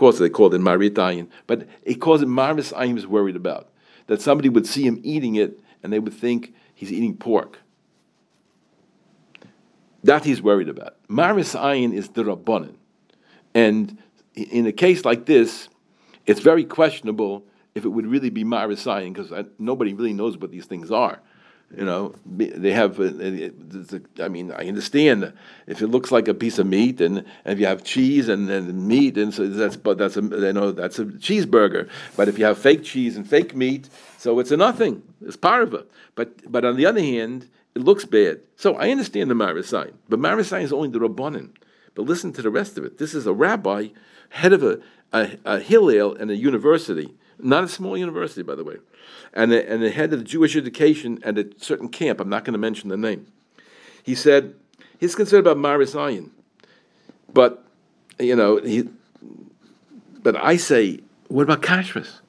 course, they called it marit ayin, but he calls it maris ayin. He was worried about that somebody would see him eating it and they would think he's eating pork. That he's worried about. Maris ayin is the rabbanon, and in a case like this, it's very questionable if it would really be maris ayin because uh, nobody really knows what these things are. You know, they have. Uh, I mean, I understand if it looks like a piece of meat, and, and if you have cheese and, and meat, and so that's but that's a you know that's a cheeseburger. But if you have fake cheese and fake meat, so it's a nothing. It's it. But but on the other hand, it looks bad. So I understand the Maris Ayin, but Maris Ayin is only the rabbanon. But listen to the rest of it. This is a rabbi, head of a, a, a Hillel and a university, not a small university, by the way and the, and the head of the Jewish education at a certain camp, I'm not going to mention the name, he said he's concerned about Maris Ayin. But, you know, he, but I say, what about kashrus?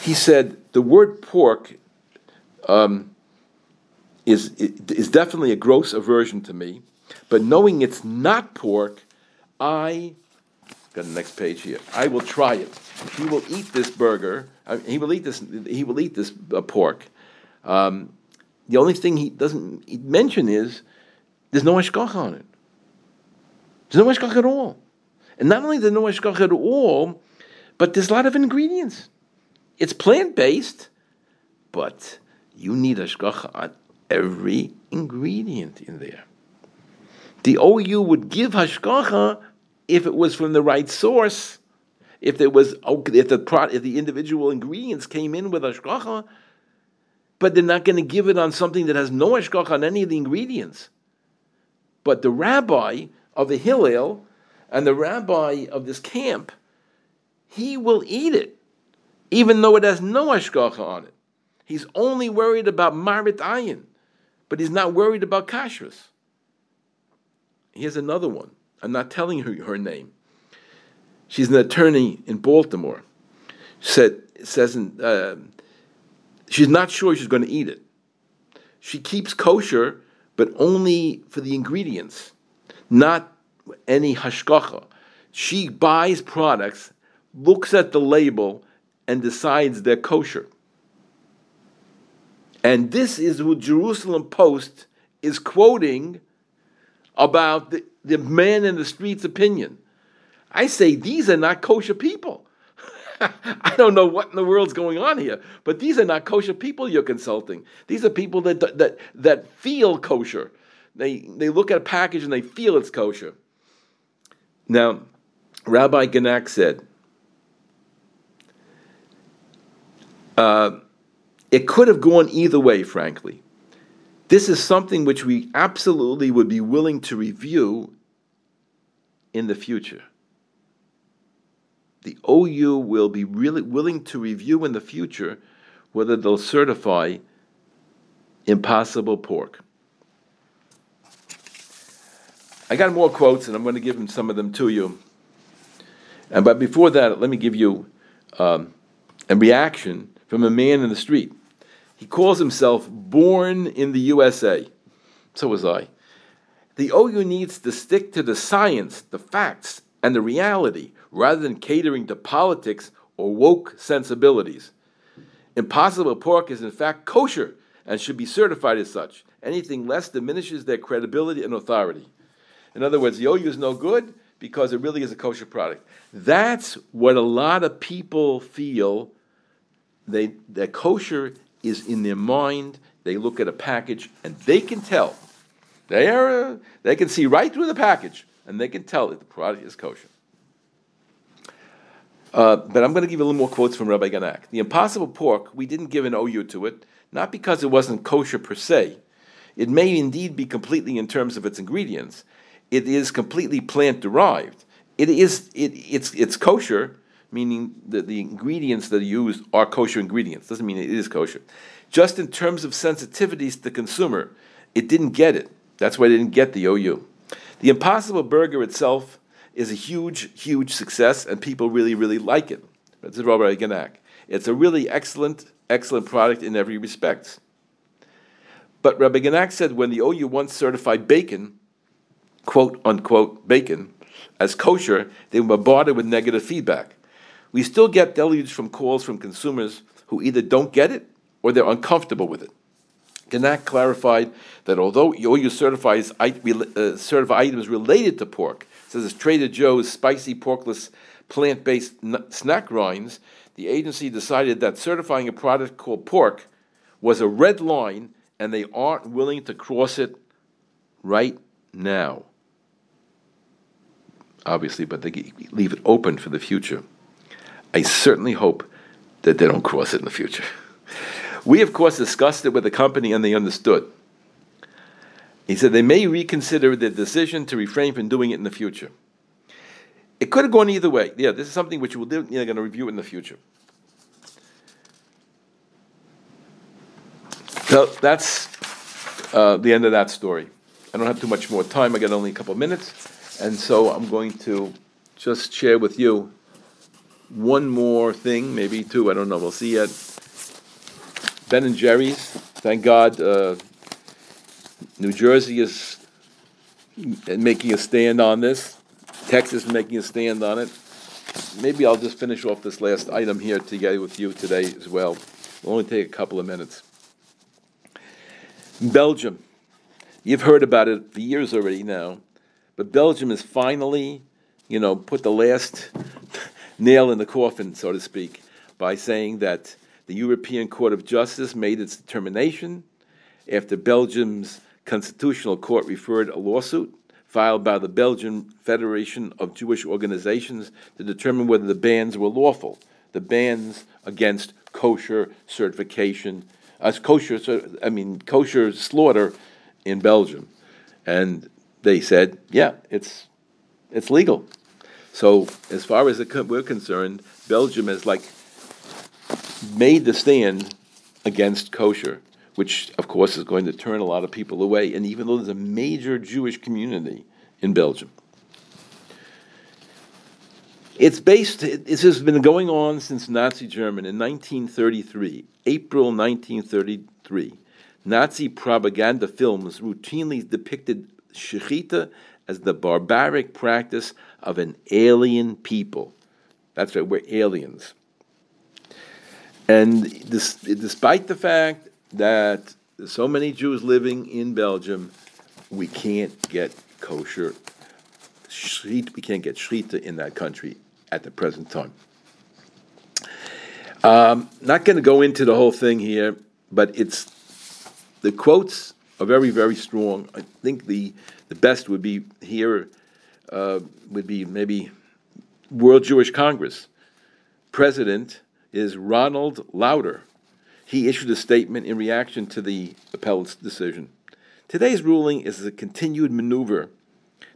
He said the word pork um, is, is definitely a gross aversion to me, but knowing it's not pork, I got the next page here. I will try it. He will eat this burger He will eat this. He will eat this uh, pork. Um, the only thing he doesn't mention is there's no hashgacha on it. There's no hashgacha at all. And not only there's no hashgacha at all, but there's a lot of ingredients. It's plant based, but you need hashgacha on every ingredient in there. The OU would give hashgacha if it was from the right source if there was oh, if the if the individual ingredients came in with hashgacha, but they're not going to give it on something that has no hashgacha on any of the ingredients. But the rabbi of the Hillel and the rabbi of this camp, he will eat it, even though it has no hashgacha on it. He's only worried about marit ayin, but he's not worried about kashrus. Here's another one. I'm not telling her her name. She's an attorney in Baltimore. Said says uh, she's not sure she's going to eat it. She keeps kosher, but only for the ingredients, not any hashgacha. She buys products, looks at the label, and decides they're kosher. And this is what Jerusalem Post is quoting about the, the man in the street's opinion. I say these are not kosher people. (laughs) I don't know what in the world's going on here, but these are not kosher people you're consulting. These are people that that that feel kosher. They they look at a package and they feel it's kosher. Now, Rabbi Genack said, uh, it could have gone either way, frankly. This is something which we absolutely would be willing to review in the future the OU will be really willing to review in the future whether they'll certify impossible pork. I got more quotes, and I'm going to give some of them to you. And but before that, let me give you um, and reaction from a man in the street. He calls himself Born in the USA. So was I. The OU needs to stick to the science, the facts, and the reality rather than catering to politics or woke sensibilities. Impossible pork is in fact kosher and should be certified as such. Anything less diminishes their credibility and authority. In other words, the OU is no good because it really is a kosher product. That's what a lot of people feel. They that kosher is in their mind. They look at a package and they can tell. They are uh, they can see right through the package and they can tell that the product is kosher. Uh, but I'm going to give you a little more quotes from Rabbi Genack. The impossible pork, we didn't give an OU to it, not because it wasn't kosher per se. It may indeed be completely in terms of its ingredients. It is completely plant derived. It is it, it's it's kosher, meaning that the ingredients that are used are kosher ingredients. Doesn't mean it is kosher. Just in terms of sensitivities to the consumer, it didn't get it. That's why they didn't get the OU. The Impossible Burger itself is a huge, huge success, and people really, really like it. Genack. It's a really excellent, excellent product in every respect. But Rabbi Genack said when the OU once certified bacon, quote unquote bacon, as kosher, they were bombarded with negative feedback. We still get deluge from calls from consumers who either don't get it or they're uncomfortable with it. Genack clarified that although OU certifies uh, certify items related to pork, such as Trader Joe's spicy porkless plant-based snack rinds, the agency decided that certifying a product called pork was a red line, and they aren't willing to cross it right now. Obviously, but they leave it open for the future. I certainly hope that they don't cross it in the future. (laughs) We, of course, discussed it with the company and they understood. He said they may reconsider their decision to refrain from doing it in the future. It could have gone either way. Yeah, this is something which we're going to review in the future. So that's uh, the end of that story. I don't have too much more time. I got only a couple of minutes. And so I'm going to just share with you one more thing, maybe two, I don't know, we'll see yet. Ben and Jerry's. Thank God, uh, New Jersey is making a stand on this. Texas is making a stand on it. Maybe I'll just finish off this last item here together with you today as well. It'll only take a couple of minutes. Belgium. You've heard about it for years already now, but Belgium has finally, you know, put the last nail in the coffin, so to speak, by saying that the European Court of Justice made its determination after Belgium's Constitutional Court referred a lawsuit filed by the Belgian Federation of Jewish Organizations to determine whether the bans were lawful. The bans against kosher certification, as uh, kosher, I mean kosher slaughter in Belgium, and they said, yeah, it's it's legal. So as far as we're concerned, Belgium has like made the stand against kosher, which of course is going to turn a lot of people away. And even though there's a major Jewish community in Belgium, it's based, this has been going on since Nazi Germany in 1933, April 1933. Nazi propaganda films routinely depicted shechita as the barbaric practice of an alien people. That's right, we're aliens. And this, despite the fact that so many Jews living in Belgium, we can't get kosher shrit, we can't get shrita in that country at the present time. Um, not going to go into the whole thing here, but it's the quotes are very, very strong. I think the the best would be here uh, would be maybe World Jewish Congress president is Ronald Lauder. He issued a statement in reaction to the appellate's decision. Today's ruling is a continued maneuver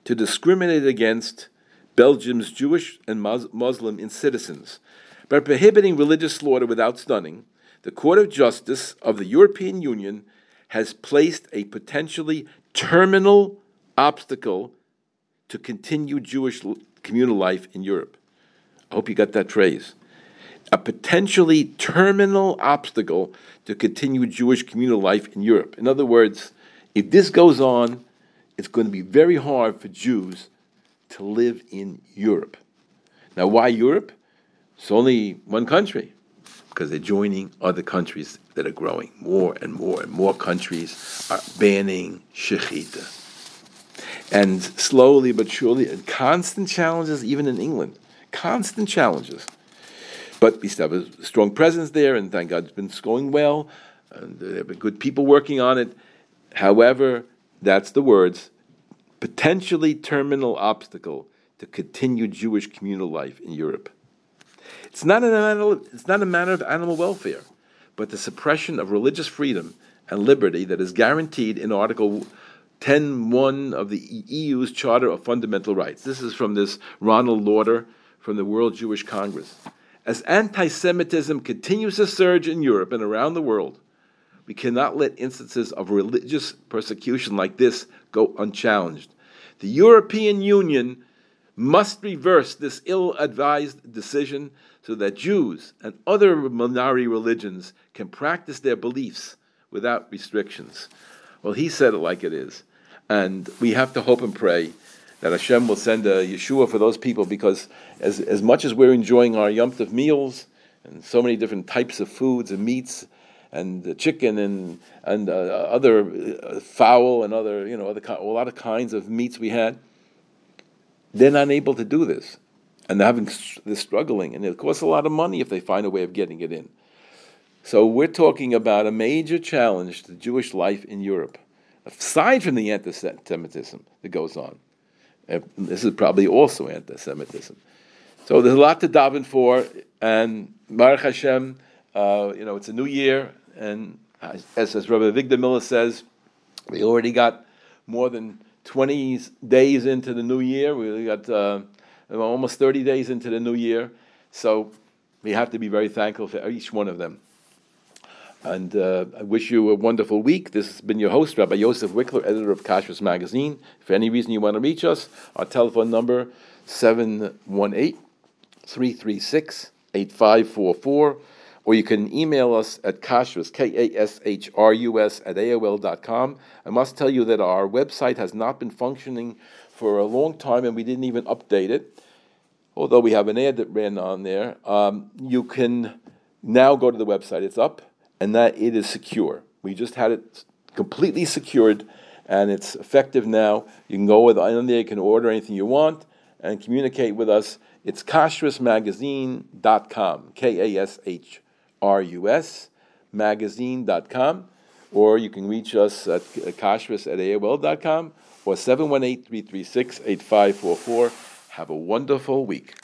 to discriminate against Belgium's Jewish and Muslim in citizens. By prohibiting religious slaughter without stunning, the Court of Justice of the European Union has placed a potentially terminal obstacle to continued Jewish communal life in Europe. I hope you got that phrase. A potentially terminal obstacle to continued Jewish communal life in Europe. In other words, if this goes on, it's going to be very hard for Jews to live in Europe. Now, why Europe? It's only one country, because they're joining other countries that are growing. More and more and more countries are banning shechita. And slowly but surely, and constant challenges, even in England, constant challenges. But we still have a strong presence there, and thank God it's been going well. And there have been good people working on it. However, that's the words potentially terminal obstacle to continued Jewish communal life in Europe. It's not, an animal, it's not a matter of animal welfare, but the suppression of religious freedom and liberty that is guaranteed in Article 10.1 of the EU's Charter of Fundamental Rights. This is from this Ronald Lauder from the World Jewish Congress. As anti Semitism continues to surge in Europe and around the world, we cannot let instances of religious persecution like this go unchallenged. The European Union must reverse this ill advised decision so that Jews and other minority religions can practice their beliefs without restrictions. Well, he said it like it is. And we have to hope and pray that Hashem will send a Yeshua for those people because as, as much as we're enjoying our Yom Tov meals and so many different types of foods and meats and chicken and, and uh, other uh, fowl and other, you know, other, a lot of kinds of meats we had, they're not able to do this. And they're having, they're struggling and it costs a lot of money if they find a way of getting it in. So we're talking about a major challenge to Jewish life in Europe, aside from the anti-Semitism that goes on. And this is probably also anti-Semitism. So there's a lot to daven for, and Baruch Hashem, uh, you know, it's a new year, and as, as Rabbi Avigdor Miller says, we already got more than 20 days into the new year. We got uh, almost 30 days into the new year. So we have to be very thankful for each one of them. And uh, I wish you a wonderful week. This has been your host, Rabbi Yosef Wikler, editor of Kashrus Magazine. For any reason you want to reach us, our telephone number 718 336 8544, or you can email us at kashrus, K-A-S-H-R-U-S, at AOL.com. I must tell you that our website has not been functioning for a long time, and we didn't even update it, although we have an ad that ran on there. Um, you can now go to the website. It's up and that it is secure. We just had it completely secured, and it's effective now. You can go with on there, you can order anything you want, and communicate with us. It's kashrusmagazine.com, K A S H R U S, magazine.com, or you can reach us at kashrus at AOL.com or 718 336 8544. Have a wonderful week.